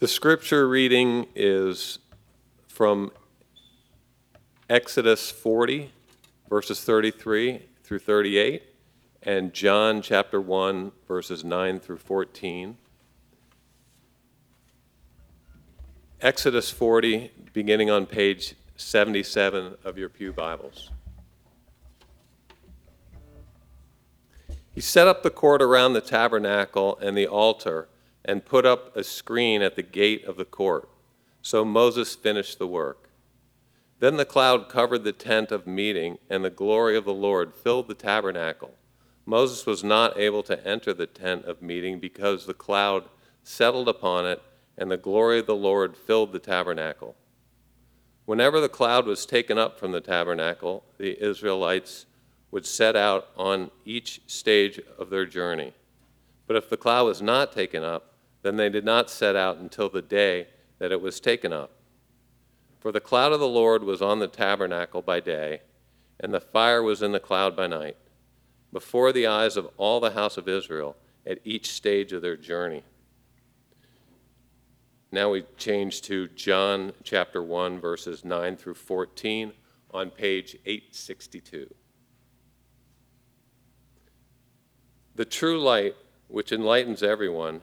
The scripture reading is from Exodus 40, verses 33 through 38, and John chapter 1, verses 9 through 14. Exodus 40, beginning on page 77 of your Pew Bibles. He set up the court around the tabernacle and the altar and put up a screen at the gate of the court. So Moses finished the work. Then the cloud covered the tent of meeting, and the glory of the Lord filled the tabernacle. Moses was not able to enter the tent of meeting because the cloud settled upon it, and the glory of the Lord filled the tabernacle. Whenever the cloud was taken up from the tabernacle, the Israelites would set out on each stage of their journey. But if the cloud was not taken up, then they did not set out until the day that it was taken up. For the cloud of the Lord was on the tabernacle by day, and the fire was in the cloud by night, before the eyes of all the house of Israel at each stage of their journey. Now we change to John chapter 1, verses 9 through 14 on page 862. The true light, which enlightens everyone,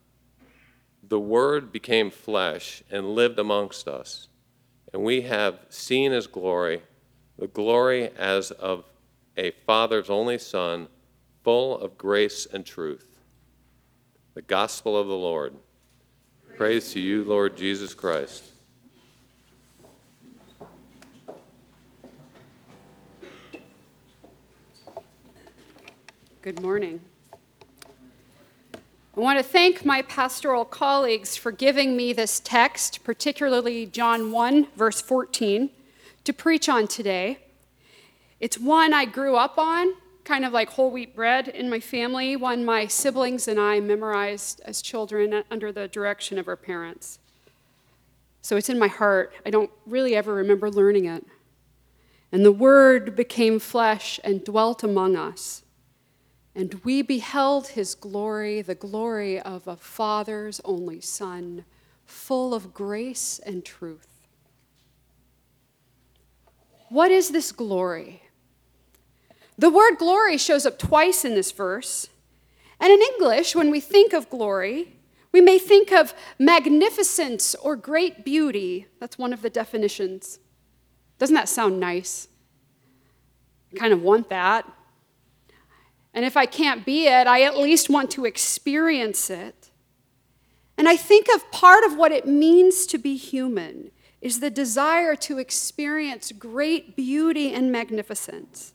the Word became flesh and lived amongst us, and we have seen his glory, the glory as of a Father's only Son, full of grace and truth. The Gospel of the Lord. Praise to you, Lord Jesus Christ. Good morning. I want to thank my pastoral colleagues for giving me this text, particularly John 1, verse 14, to preach on today. It's one I grew up on, kind of like whole wheat bread in my family, one my siblings and I memorized as children under the direction of our parents. So it's in my heart. I don't really ever remember learning it. And the Word became flesh and dwelt among us. And we beheld his glory, the glory of a Father's only Son, full of grace and truth. What is this glory? The word glory shows up twice in this verse. And in English, when we think of glory, we may think of magnificence or great beauty. That's one of the definitions. Doesn't that sound nice? I kind of want that. And if I can't be it, I at least want to experience it. And I think of part of what it means to be human is the desire to experience great beauty and magnificence.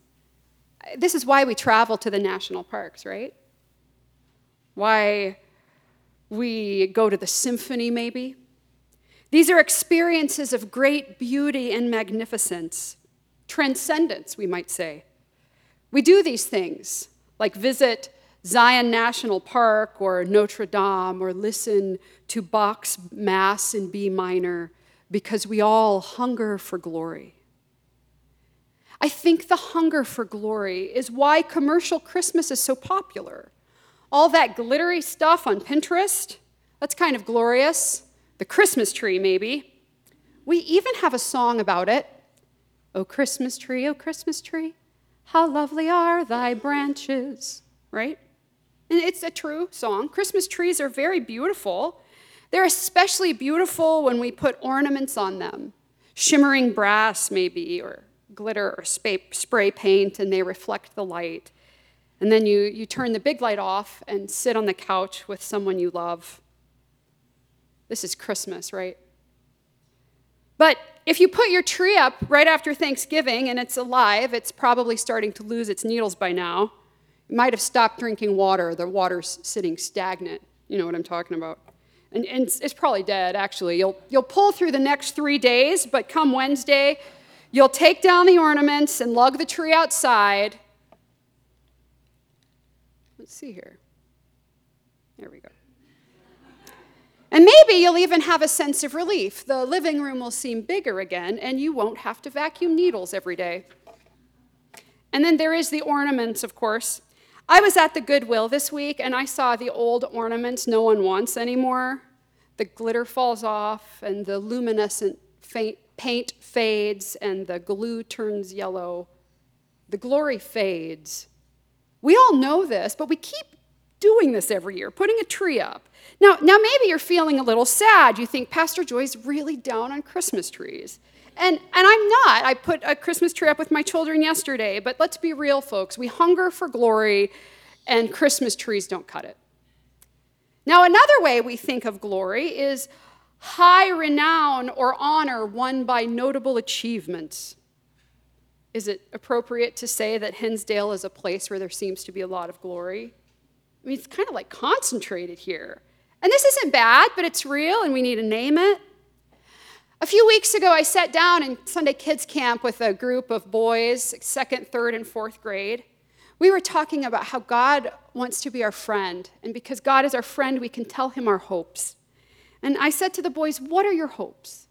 This is why we travel to the national parks, right? Why we go to the symphony, maybe. These are experiences of great beauty and magnificence, transcendence, we might say. We do these things like visit Zion National Park or Notre Dame or listen to Bach's Mass in B minor because we all hunger for glory. I think the hunger for glory is why commercial Christmas is so popular. All that glittery stuff on Pinterest, that's kind of glorious. The Christmas tree, maybe. We even have a song about it. Oh, Christmas tree, oh, Christmas tree, how lovely are thy branches, right? And it's a true song. Christmas trees are very beautiful. They're especially beautiful when we put ornaments on them shimmering brass, maybe, or glitter or spray paint, and they reflect the light. And then you, you turn the big light off and sit on the couch with someone you love. This is Christmas, right? But if you put your tree up right after Thanksgiving and it's alive, it's probably starting to lose its needles by now. It might have stopped drinking water, the water's sitting stagnant. You know what I'm talking about. And, and it's, it's probably dead, actually. You'll, you'll pull through the next three days, but come Wednesday, you'll take down the ornaments and lug the tree outside. Let's see here. There we go. And maybe you'll even have a sense of relief. The living room will seem bigger again, and you won't have to vacuum needles every day. And then there is the ornaments, of course. I was at the Goodwill this week and I saw the old ornaments no one wants anymore. The glitter falls off and the luminescent paint fades and the glue turns yellow. The glory fades. We all know this, but we keep doing this every year, putting a tree up. Now, now maybe you're feeling a little sad. You think Pastor Joy's really down on Christmas trees. And, and I'm not. I put a Christmas tree up with my children yesterday, but let's be real, folks. We hunger for glory, and Christmas trees don't cut it. Now, another way we think of glory is high renown or honor won by notable achievements. Is it appropriate to say that Hinsdale is a place where there seems to be a lot of glory? I mean, it's kind of like concentrated here. And this isn't bad, but it's real and we need to name it. A few weeks ago, I sat down in Sunday Kids Camp with a group of boys, second, third, and fourth grade. We were talking about how God wants to be our friend, and because God is our friend, we can tell him our hopes. And I said to the boys, What are your hopes?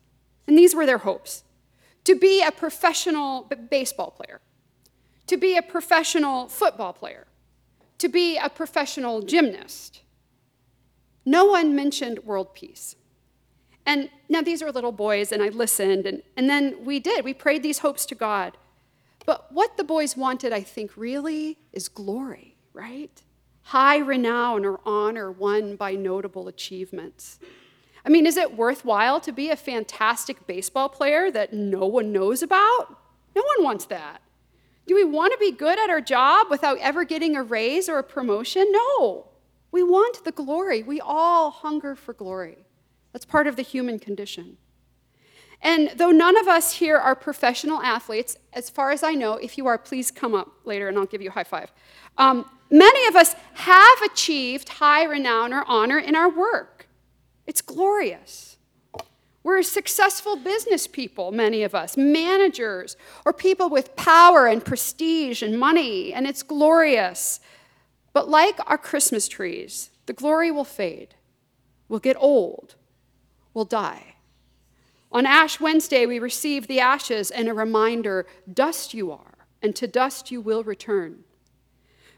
And these were their hopes to be a professional baseball player, to be a professional football player, to be a professional gymnast. No one mentioned world peace. And now these are little boys, and I listened, and, and then we did. We prayed these hopes to God. But what the boys wanted, I think, really is glory, right? High renown or honor won by notable achievements. I mean, is it worthwhile to be a fantastic baseball player that no one knows about? No one wants that. Do we want to be good at our job without ever getting a raise or a promotion? No. We want the glory. We all hunger for glory. That's part of the human condition. And though none of us here are professional athletes, as far as I know, if you are, please come up later and I'll give you a high five. Um, many of us have achieved high renown or honor in our work. It's glorious. We're successful business people, many of us, managers, or people with power and prestige and money, and it's glorious. But like our Christmas trees, the glory will fade, will get old, will die. On Ash Wednesday, we receive the ashes and a reminder dust you are, and to dust you will return.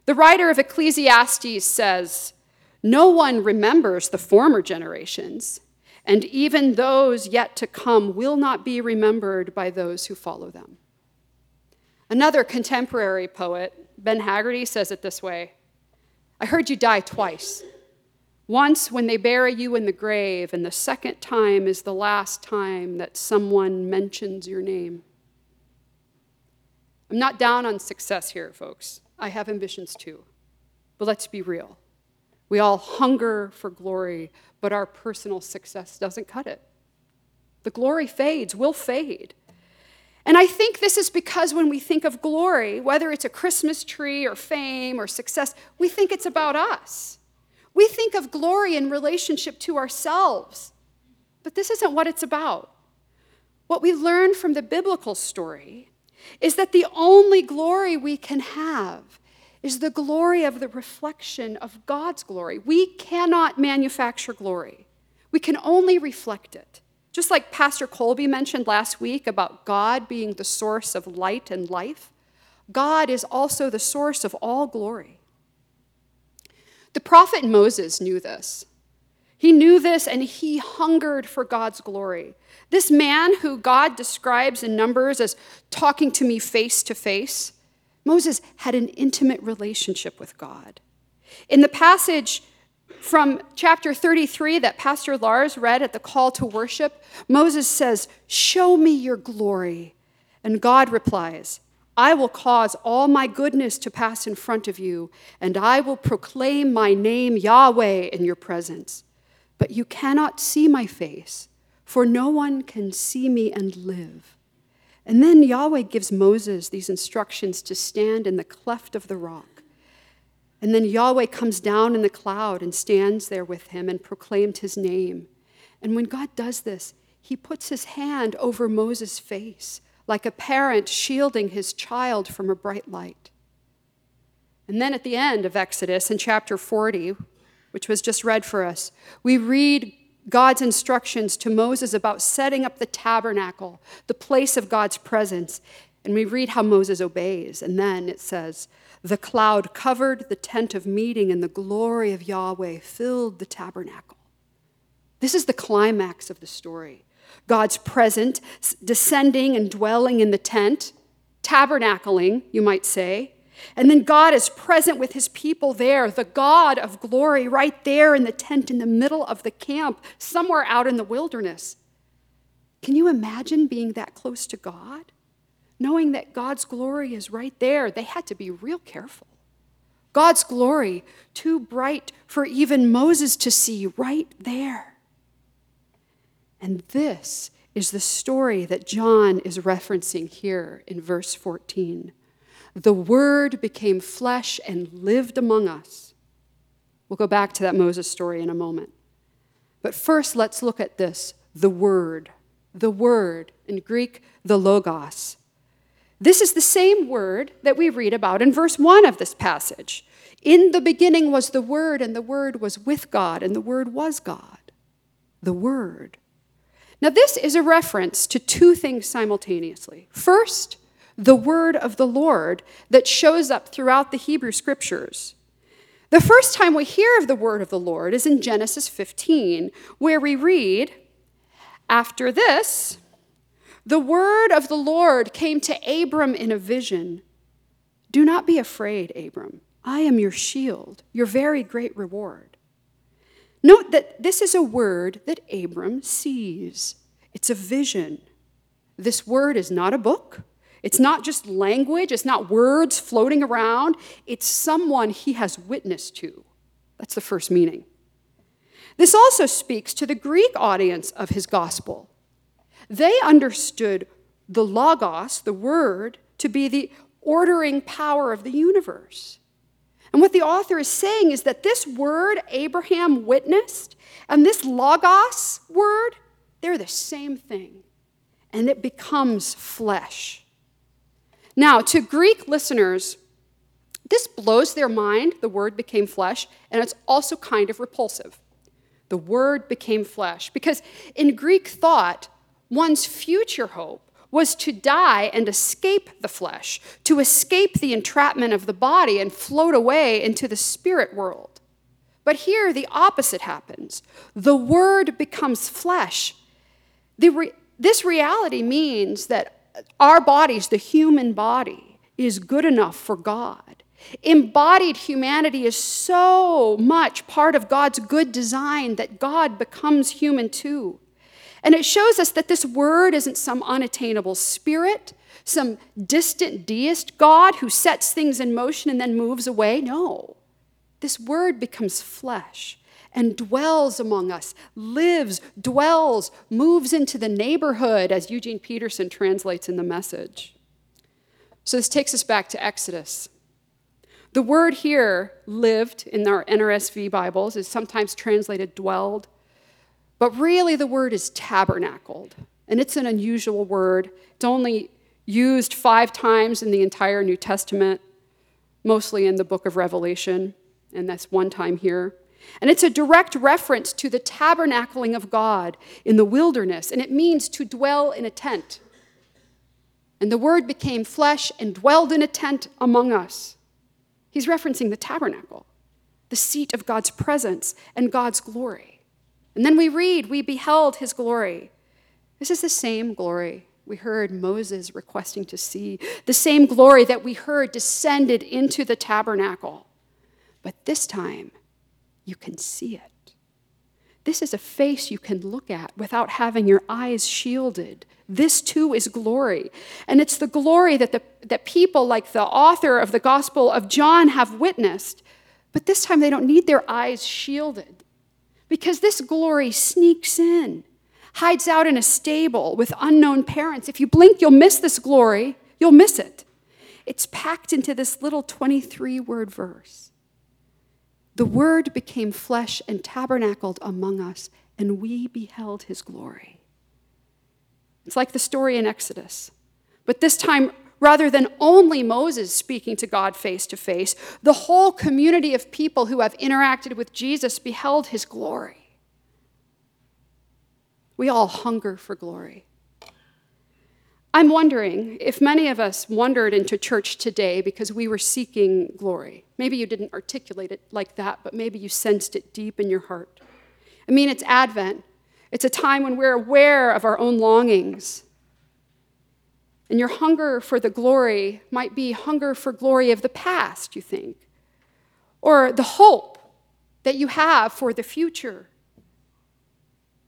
The writer of Ecclesiastes says, No one remembers the former generations, and even those yet to come will not be remembered by those who follow them. Another contemporary poet, Ben Haggerty, says it this way I heard you die twice. Once when they bury you in the grave, and the second time is the last time that someone mentions your name. I'm not down on success here, folks. I have ambitions too. But let's be real. We all hunger for glory, but our personal success doesn't cut it. The glory fades, will fade. And I think this is because when we think of glory, whether it's a Christmas tree or fame or success, we think it's about us. We think of glory in relationship to ourselves, but this isn't what it's about. What we learn from the biblical story is that the only glory we can have is the glory of the reflection of God's glory. We cannot manufacture glory, we can only reflect it. Just like Pastor Colby mentioned last week about God being the source of light and life, God is also the source of all glory. The prophet Moses knew this. He knew this and he hungered for God's glory. This man, who God describes in Numbers as talking to me face to face, Moses had an intimate relationship with God. In the passage from chapter 33 that Pastor Lars read at the call to worship, Moses says, Show me your glory. And God replies, I will cause all my goodness to pass in front of you, and I will proclaim my name Yahweh in your presence. But you cannot see my face, for no one can see me and live. And then Yahweh gives Moses these instructions to stand in the cleft of the rock. And then Yahweh comes down in the cloud and stands there with him and proclaimed his name. And when God does this, he puts his hand over Moses' face, like a parent shielding his child from a bright light. And then at the end of Exodus, in chapter 40, which was just read for us, we read God's instructions to Moses about setting up the tabernacle, the place of God's presence. And we read how Moses obeys. And then it says, The cloud covered the tent of meeting, and the glory of Yahweh filled the tabernacle. This is the climax of the story. God's present, descending and dwelling in the tent, tabernacling, you might say. And then God is present with his people there, the God of glory, right there in the tent in the middle of the camp, somewhere out in the wilderness. Can you imagine being that close to God? Knowing that God's glory is right there, they had to be real careful. God's glory, too bright for even Moses to see, right there. And this is the story that John is referencing here in verse 14. The Word became flesh and lived among us. We'll go back to that Moses story in a moment. But first, let's look at this the Word. The Word, in Greek, the Logos. This is the same word that we read about in verse 1 of this passage. In the beginning was the Word, and the Word was with God, and the Word was God. The Word. Now, this is a reference to two things simultaneously. First, the word of the Lord that shows up throughout the Hebrew scriptures. The first time we hear of the word of the Lord is in Genesis 15, where we read, After this, the word of the Lord came to Abram in a vision. Do not be afraid, Abram. I am your shield, your very great reward. Note that this is a word that Abram sees, it's a vision. This word is not a book, it's not just language, it's not words floating around, it's someone he has witnessed to. That's the first meaning. This also speaks to the Greek audience of his gospel. They understood the logos, the word, to be the ordering power of the universe. And what the author is saying is that this word Abraham witnessed and this logos word, they're the same thing. And it becomes flesh. Now, to Greek listeners, this blows their mind. The word became flesh, and it's also kind of repulsive. The word became flesh. Because in Greek thought, one's future hope was to die and escape the flesh, to escape the entrapment of the body and float away into the spirit world. But here, the opposite happens the word becomes flesh. Re- this reality means that our bodies, the human body, is good enough for God. Embodied humanity is so much part of God's good design that God becomes human too. And it shows us that this word isn't some unattainable spirit, some distant deist God who sets things in motion and then moves away. No. This word becomes flesh and dwells among us, lives, dwells, moves into the neighborhood, as Eugene Peterson translates in the message. So this takes us back to Exodus. The word here, lived, in our NRSV Bibles, is sometimes translated dwelled, but really the word is tabernacled. And it's an unusual word. It's only used five times in the entire New Testament, mostly in the book of Revelation, and that's one time here. And it's a direct reference to the tabernacling of God in the wilderness, and it means to dwell in a tent. And the word became flesh and dwelled in a tent among us. He's referencing the tabernacle, the seat of God's presence and God's glory. And then we read, we beheld his glory. This is the same glory we heard Moses requesting to see, the same glory that we heard descended into the tabernacle. But this time, you can see it. This is a face you can look at without having your eyes shielded. This too is glory. And it's the glory that, the, that people like the author of the Gospel of John have witnessed. But this time they don't need their eyes shielded because this glory sneaks in, hides out in a stable with unknown parents. If you blink, you'll miss this glory, you'll miss it. It's packed into this little 23 word verse. The Word became flesh and tabernacled among us, and we beheld his glory. It's like the story in Exodus. But this time, rather than only Moses speaking to God face to face, the whole community of people who have interacted with Jesus beheld his glory. We all hunger for glory. I'm wondering if many of us wandered into church today because we were seeking glory. Maybe you didn't articulate it like that, but maybe you sensed it deep in your heart. I mean, it's Advent, it's a time when we're aware of our own longings. And your hunger for the glory might be hunger for glory of the past, you think, or the hope that you have for the future.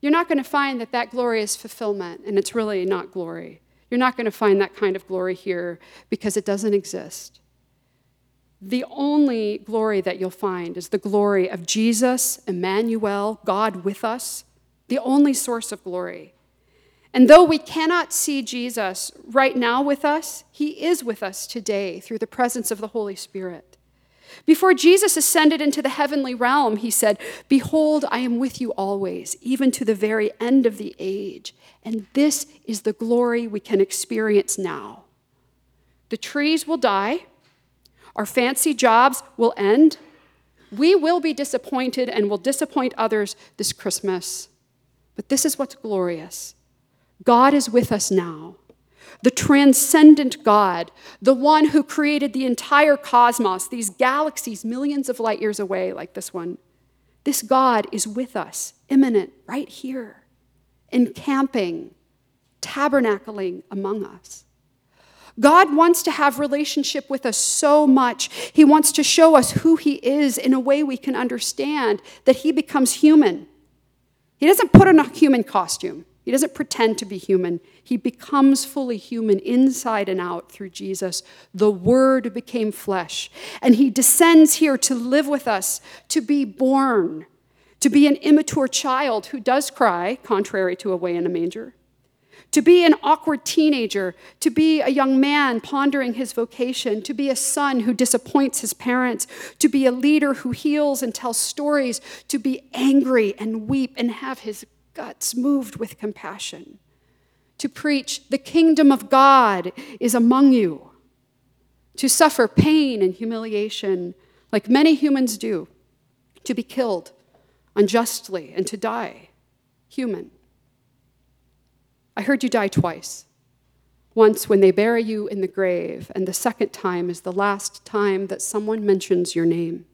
You're not going to find that that glory is fulfillment, and it's really not glory. You're not going to find that kind of glory here because it doesn't exist. The only glory that you'll find is the glory of Jesus, Emmanuel, God with us, the only source of glory. And though we cannot see Jesus right now with us, he is with us today through the presence of the Holy Spirit. Before Jesus ascended into the heavenly realm, he said, Behold, I am with you always, even to the very end of the age. And this is the glory we can experience now. The trees will die, our fancy jobs will end, we will be disappointed and will disappoint others this Christmas. But this is what's glorious God is with us now. The transcendent God, the one who created the entire cosmos, these galaxies millions of light years away, like this one. This God is with us, immanent, right here encamping, tabernacling among us. God wants to have relationship with us so much. He wants to show us who he is in a way we can understand that he becomes human. He doesn't put on a human costume. He doesn't pretend to be human. He becomes fully human inside and out through Jesus. The Word became flesh, and He descends here to live with us, to be born, to be an immature child who does cry, contrary to away in a manger, to be an awkward teenager, to be a young man pondering his vocation, to be a son who disappoints his parents, to be a leader who heals and tells stories, to be angry and weep and have his guts moved with compassion, to preach, the kingdom of God is among you, to suffer pain and humiliation like many humans do, to be killed unjustly and to die, human. I heard you die twice. Once when they bury you in the grave, and the second time is the last time that someone mentions your name.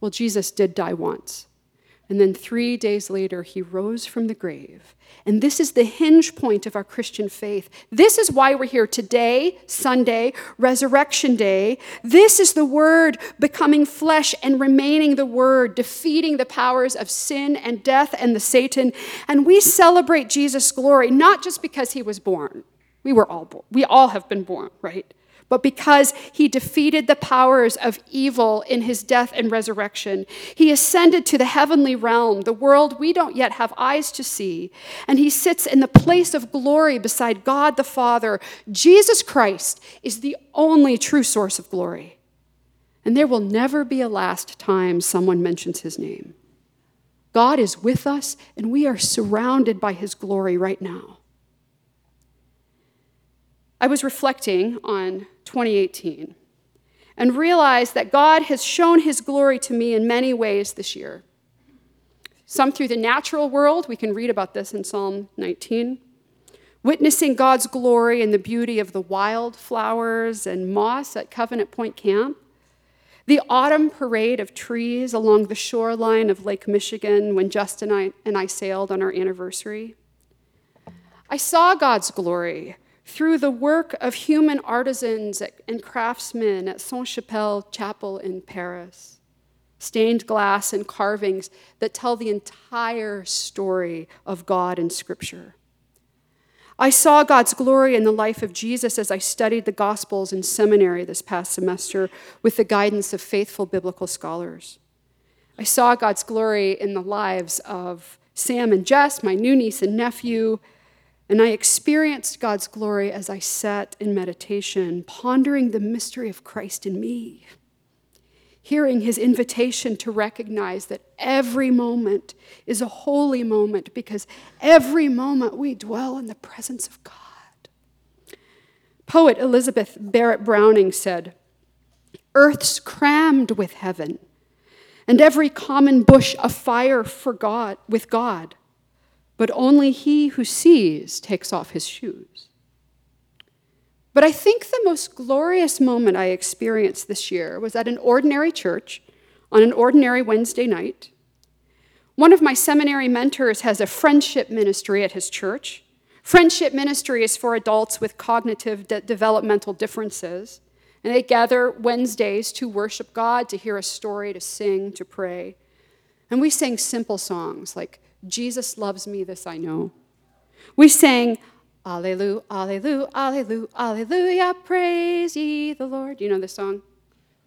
Well, Jesus did die once. And then three days later, he rose from the grave. And this is the hinge point of our Christian faith. This is why we're here today, Sunday, Resurrection Day. This is the Word becoming flesh and remaining the Word, defeating the powers of sin and death and the Satan. And we celebrate Jesus' glory, not just because he was born. We were all born. We all have been born, right? But because he defeated the powers of evil in his death and resurrection. He ascended to the heavenly realm, the world we don't yet have eyes to see, and he sits in the place of glory beside God the Father. Jesus Christ is the only true source of glory. And there will never be a last time someone mentions his name. God is with us, and we are surrounded by his glory right now. I was reflecting on 2018 and realize that God has shown his glory to me in many ways this year. Some through the natural world, we can read about this in Psalm 19. Witnessing God's glory and the beauty of the wildflowers and moss at Covenant Point Camp. The autumn parade of trees along the shoreline of Lake Michigan when Justin and I, and I sailed on our anniversary. I saw God's glory through the work of human artisans and craftsmen at Sainte Chapelle Chapel in Paris. Stained glass and carvings that tell the entire story of God in Scripture. I saw God's glory in the life of Jesus as I studied the Gospels in seminary this past semester with the guidance of faithful biblical scholars. I saw God's glory in the lives of Sam and Jess, my new niece and nephew, and I experienced God's glory as I sat in meditation, pondering the mystery of Christ in me. hearing his invitation to recognize that every moment is a holy moment because every moment we dwell in the presence of God. Poet Elizabeth Barrett Browning said, Earth's crammed with heaven, and every common bush afire for God with God, but only he who sees takes off his shoes. But I think the most glorious moment I experienced this year was at an ordinary church on an ordinary Wednesday night. One of my seminary mentors has a friendship ministry at his church. Friendship ministry is for adults with cognitive de- developmental differences. And they gather Wednesdays to worship God, to hear a story, to sing, to pray. And we sang simple songs like, Jesus loves me, this I know. We sang, Alleluia, Alleluia, Alleluia, Alleluia, praise ye the Lord. You know the song,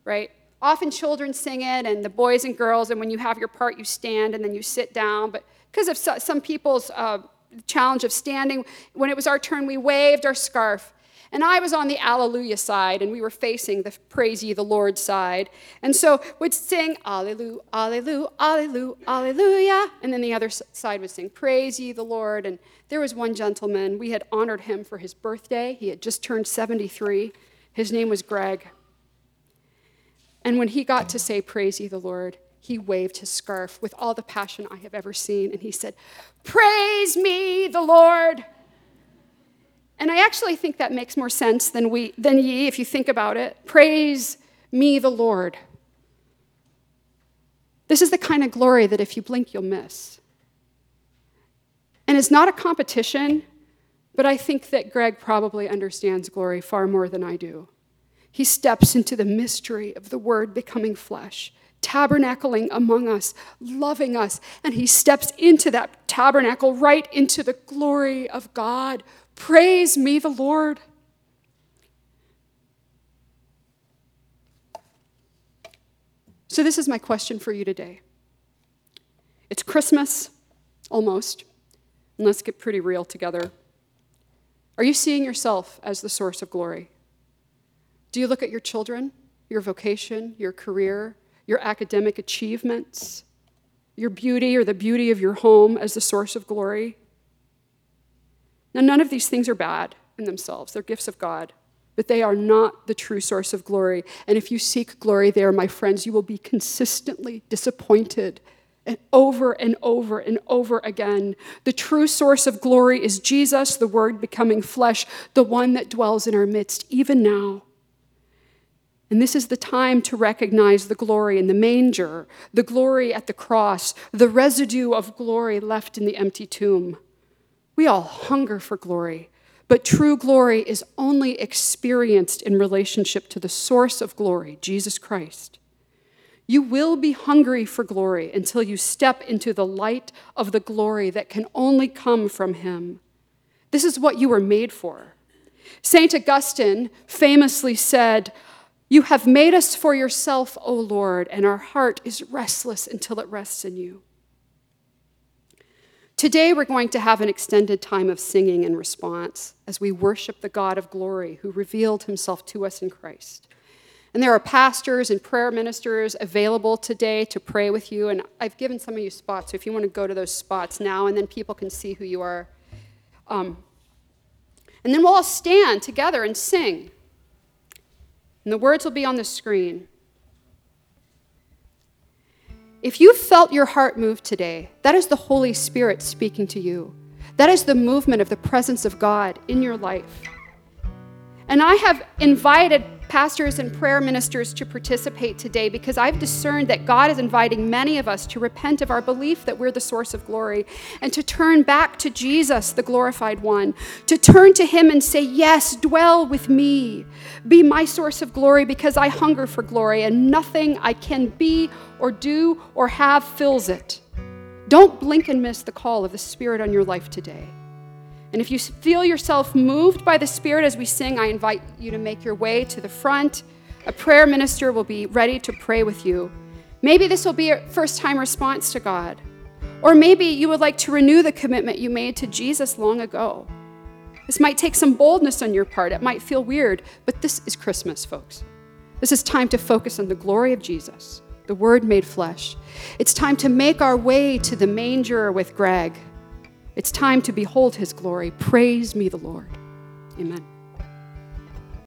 right? Often children sing it, and the boys and girls, and when you have your part, you stand and then you sit down. But because of some people's uh, challenge of standing, when it was our turn, we waved our scarf and I was on the Alleluia side, and we were facing the Praise Ye the Lord side. And so we'd sing Alleluia, Alleluia, Alleluia, Alleluia. And then the other side would sing Praise Ye the Lord. And there was one gentleman, we had honored him for his birthday. He had just turned 73. His name was Greg. And when he got to say Praise Ye the Lord, he waved his scarf with all the passion I have ever seen. And he said, Praise me, the Lord. And I actually think that makes more sense than, we, than ye, if you think about it. Praise me, the Lord. This is the kind of glory that if you blink, you'll miss. And it's not a competition, but I think that Greg probably understands glory far more than I do. He steps into the mystery of the Word becoming flesh, tabernacling among us, loving us, and he steps into that tabernacle right into the glory of God Praise me, the Lord. So, this is my question for you today. It's Christmas, almost, and let's get pretty real together. Are you seeing yourself as the source of glory? Do you look at your children, your vocation, your career, your academic achievements, your beauty or the beauty of your home as the source of glory? Now, none of these things are bad in themselves, they're gifts of God, but they are not the true source of glory. And if you seek glory there, my friends, you will be consistently disappointed and over and over and over again. The true source of glory is Jesus, the Word becoming flesh, the one that dwells in our midst, even now. And this is the time to recognize the glory in the manger, the glory at the cross, the residue of glory left in the empty tomb. We all hunger for glory, but true glory is only experienced in relationship to the source of glory, Jesus Christ. You will be hungry for glory until you step into the light of the glory that can only come from Him. This is what you were made for. St. Augustine famously said, You have made us for yourself, O Lord, and our heart is restless until it rests in you. Today, we're going to have an extended time of singing and response as we worship the God of glory who revealed himself to us in Christ. And there are pastors and prayer ministers available today to pray with you. And I've given some of you spots, so if you want to go to those spots now, and then people can see who you are. Um, and then we'll all stand together and sing. And the words will be on the screen. If you felt your heart move today, that is the Holy Spirit speaking to you. That is the movement of the presence of God in your life. And I have invited pastors and prayer ministers to participate today because I've discerned that God is inviting many of us to repent of our belief that we're the source of glory and to turn back to Jesus, the glorified one, to turn to Him and say, Yes, dwell with me. Be my source of glory because I hunger for glory and nothing I can be or do or have fills it. Don't blink and miss the call of the Spirit on your life today. And if you feel yourself moved by the Spirit as we sing, I invite you to make your way to the front. A prayer minister will be ready to pray with you. Maybe this will be your first time response to God. Or maybe you would like to renew the commitment you made to Jesus long ago. This might take some boldness on your part. It might feel weird, but this is Christmas, folks. This is time to focus on the glory of Jesus, the Word made flesh. It's time to make our way to the manger with Greg. It's time to behold his glory. Praise me, the Lord. Amen.